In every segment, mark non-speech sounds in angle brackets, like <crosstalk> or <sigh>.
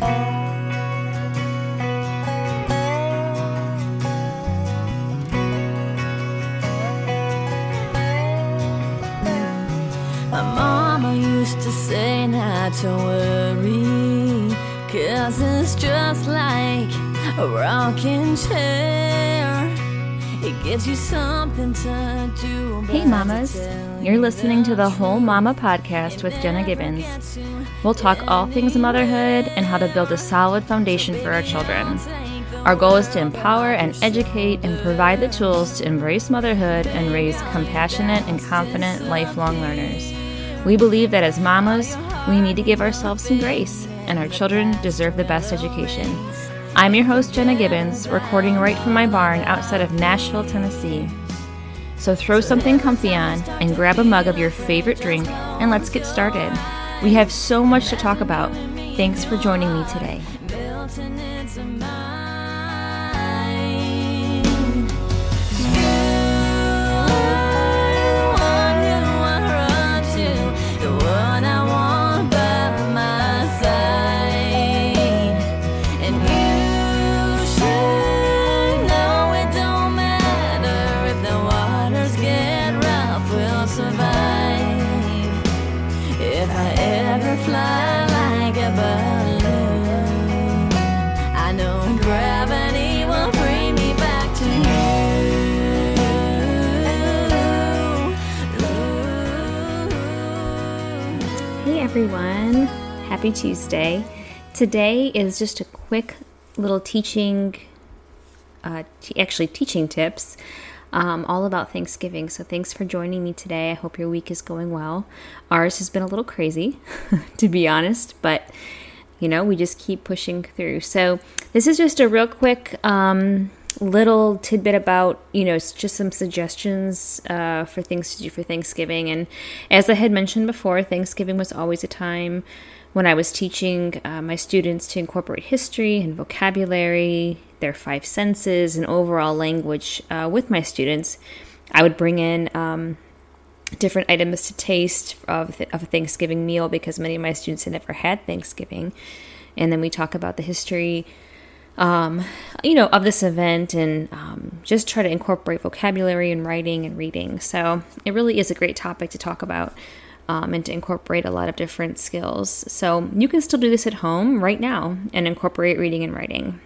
My mama used to say not to worry, cause it's just like a rocking chair. It gives you something to do. Hey, mamas. You're listening to the Whole Mama podcast with Jenna Gibbons. We'll talk all things motherhood and how to build a solid foundation for our children. Our goal is to empower and educate and provide the tools to embrace motherhood and raise compassionate and confident lifelong learners. We believe that as mamas, we need to give ourselves some grace, and our children deserve the best education. I'm your host, Jenna Gibbons, recording right from my barn outside of Nashville, Tennessee. So throw something comfy on and grab a mug of your favorite drink, and let's get started. We have so much to talk about. Thanks for joining me today. One I want everyone, happy Tuesday. Today is just a quick little teaching, uh, t- actually, teaching tips um, all about Thanksgiving. So, thanks for joining me today. I hope your week is going well. Ours has been a little crazy, <laughs> to be honest, but you know, we just keep pushing through. So, this is just a real quick um, little tidbit about, you know, just some suggestions uh, for things to do for Thanksgiving. And as I had mentioned before, Thanksgiving was always a time when I was teaching uh, my students to incorporate history and vocabulary, their five senses, and overall language uh, with my students. I would bring in um, different items to taste of, of a Thanksgiving meal because many of my students had never had Thanksgiving. And then we talk about the history, um, you know, of this event and um, just try to incorporate vocabulary and writing and reading. So it really is a great topic to talk about um, and to incorporate a lot of different skills. So you can still do this at home right now and incorporate reading and writing.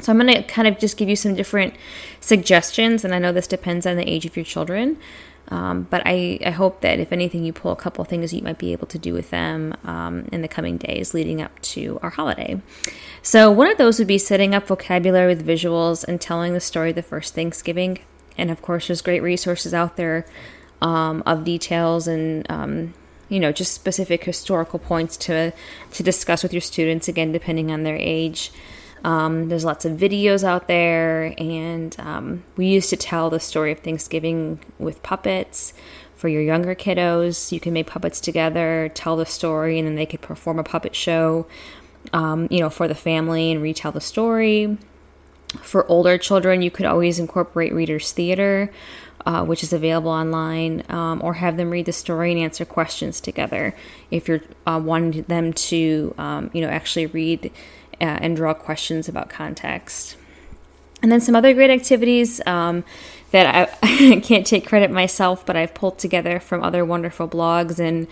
So I'm going to kind of just give you some different suggestions, and I know this depends on the age of your children. Um, but I, I hope that if anything, you pull a couple things you might be able to do with them um, in the coming days leading up to our holiday. So, one of those would be setting up vocabulary with visuals and telling the story of the first Thanksgiving. And of course, there's great resources out there um, of details and um, you know just specific historical points to to discuss with your students. Again, depending on their age. Um, there's lots of videos out there, and um, we used to tell the story of Thanksgiving with puppets for your younger kiddos. You can make puppets together, tell the story, and then they could perform a puppet show, um, you know, for the family and retell the story. For older children, you could always incorporate readers' theater, uh, which is available online, um, or have them read the story and answer questions together. If you're uh, wanting them to, um, you know, actually read uh, and draw questions about context. And then some other great activities um, that <laughs> I, can't take credit myself, but I've pulled together from other wonderful blogs and,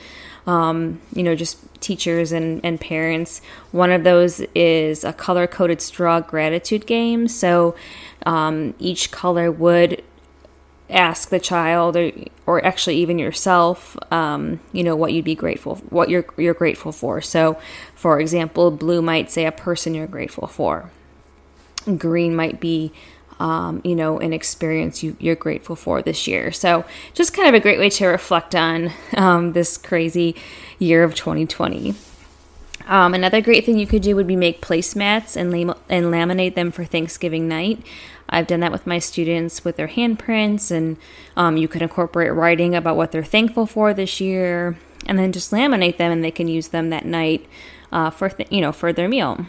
um, you know, just teachers and, and parents. One of those is a color coded straw gratitude game. So um, each color would ask the child or, or actually even yourself um, you know what you'd be grateful what you're you're grateful for. So for example blue might say a person you're grateful for. Green might be um, you know an experience you, you're grateful for this year. So just kind of a great way to reflect on um, this crazy year of 2020 um, another great thing you could do would be make placemats and, lam- and laminate them for Thanksgiving night. I've done that with my students with their handprints, and um, you could incorporate writing about what they're thankful for this year, and then just laminate them, and they can use them that night uh, for th- you know for their meal.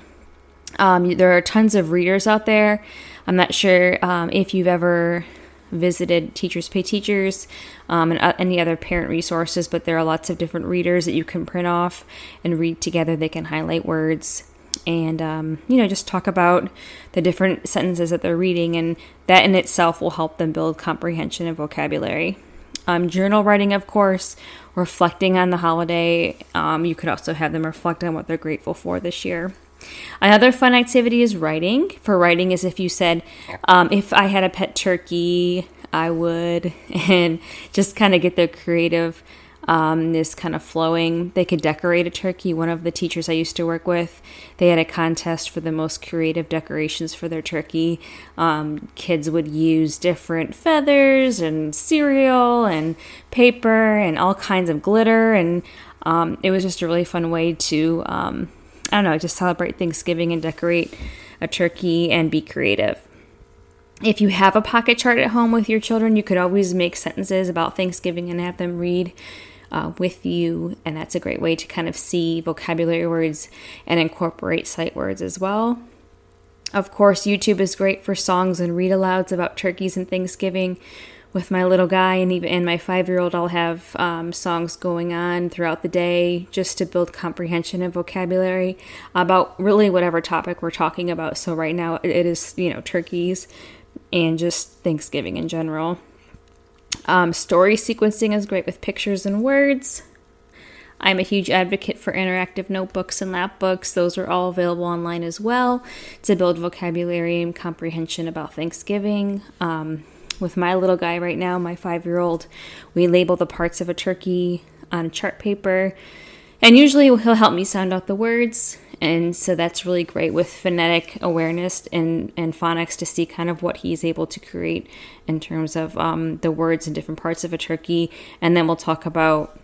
Um, there are tons of readers out there. I'm not sure um, if you've ever visited Teachers Pay Teachers um, and uh, any other parent resources, but there are lots of different readers that you can print off and read together. They can highlight words. and um, you know just talk about the different sentences that they're reading and that in itself will help them build comprehension and vocabulary um, journal writing of course reflecting on the holiday um, you could also have them reflect on what they're grateful for this year another fun activity is writing for writing is if you said um, if i had a pet turkey i would <laughs> and just kind of get their creative um, this kind of flowing. They could decorate a turkey. One of the teachers I used to work with, they had a contest for the most creative decorations for their turkey. Um, kids would use different feathers and cereal and paper and all kinds of glitter, and um, it was just a really fun way to, um, I don't know, just celebrate Thanksgiving and decorate a turkey and be creative. If you have a pocket chart at home with your children, you could always make sentences about Thanksgiving and have them read uh, with you, and that's a great way to kind of see vocabulary words and incorporate sight words as well. Of course, YouTube is great for songs and read alouds about turkeys and Thanksgiving. With my little guy and even and my five year old, I'll have um, songs going on throughout the day just to build comprehension and vocabulary about really whatever topic we're talking about. So right now it is you know turkeys and just Thanksgiving in general. Um, story sequencing is great with pictures and words. I'm a huge advocate for interactive notebooks and lap books. Those are all available online as well to build vocabulary and comprehension about Thanksgiving. Um, with my little guy right now, my five year old, we label the parts of a turkey on chart paper. And usually he'll help me sound out the words and so that's really great with phonetic awareness and, and phonics to see kind of what he's able to create in terms of um, the words in different parts of a turkey. And then we'll talk about,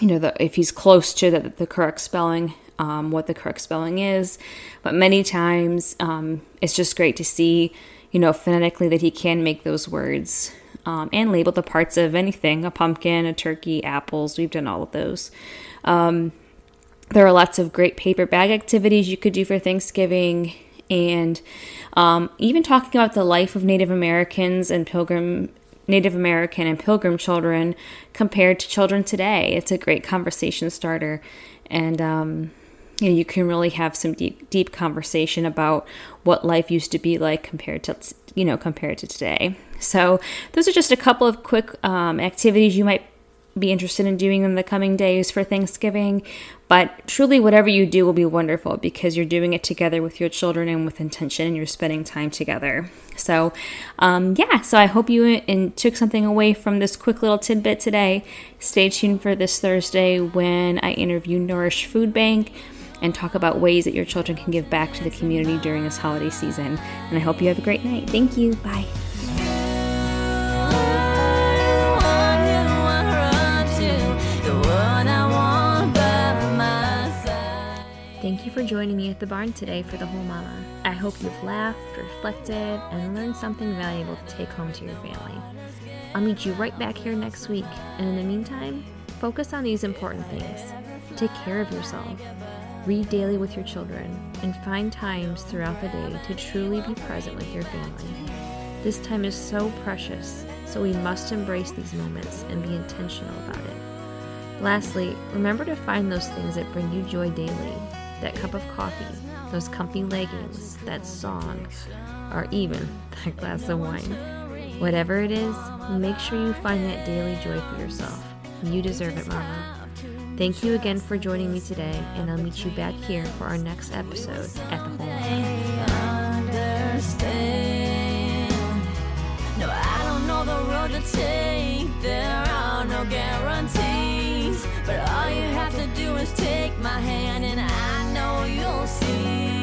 you know, the, if he's close to the, the correct spelling, um, what the correct spelling is. But many times um, it's just great to see, you know, phonetically that he can make those words um, and label the parts of anything a pumpkin, a turkey, apples. We've done all of those. Um, there are lots of great paper bag activities you could do for Thanksgiving, and um, even talking about the life of Native Americans and Pilgrim Native American and Pilgrim children compared to children today. It's a great conversation starter, and um, you, know, you can really have some deep, deep conversation about what life used to be like compared to you know compared to today. So those are just a couple of quick um, activities you might be interested in doing in the coming days for Thanksgiving. But truly, whatever you do will be wonderful because you're doing it together with your children and with intention, and you're spending time together. So, um, yeah, so I hope you in, took something away from this quick little tidbit today. Stay tuned for this Thursday when I interview Nourish Food Bank and talk about ways that your children can give back to the community during this holiday season. And I hope you have a great night. Thank you. Bye. Thank you for joining me at the barn today for the Whole Mama. I hope you've laughed, reflected, and learned something valuable to take home to your family. I'll meet you right back here next week, and in the meantime, focus on these important things. Take care of yourself, read daily with your children, and find times throughout the day to truly be present with your family. This time is so precious, so we must embrace these moments and be intentional about it. Lastly, remember to find those things that bring you joy daily that cup of coffee, those comfy leggings, that song, or even <laughs> that glass of wine. Whatever it is, make sure you find that daily joy for yourself. You deserve it, Mama. Thank you again for joining me today, and I'll meet you back here for our next episode at the Home. No, but all you have to do is take my hand, and I know you'll see.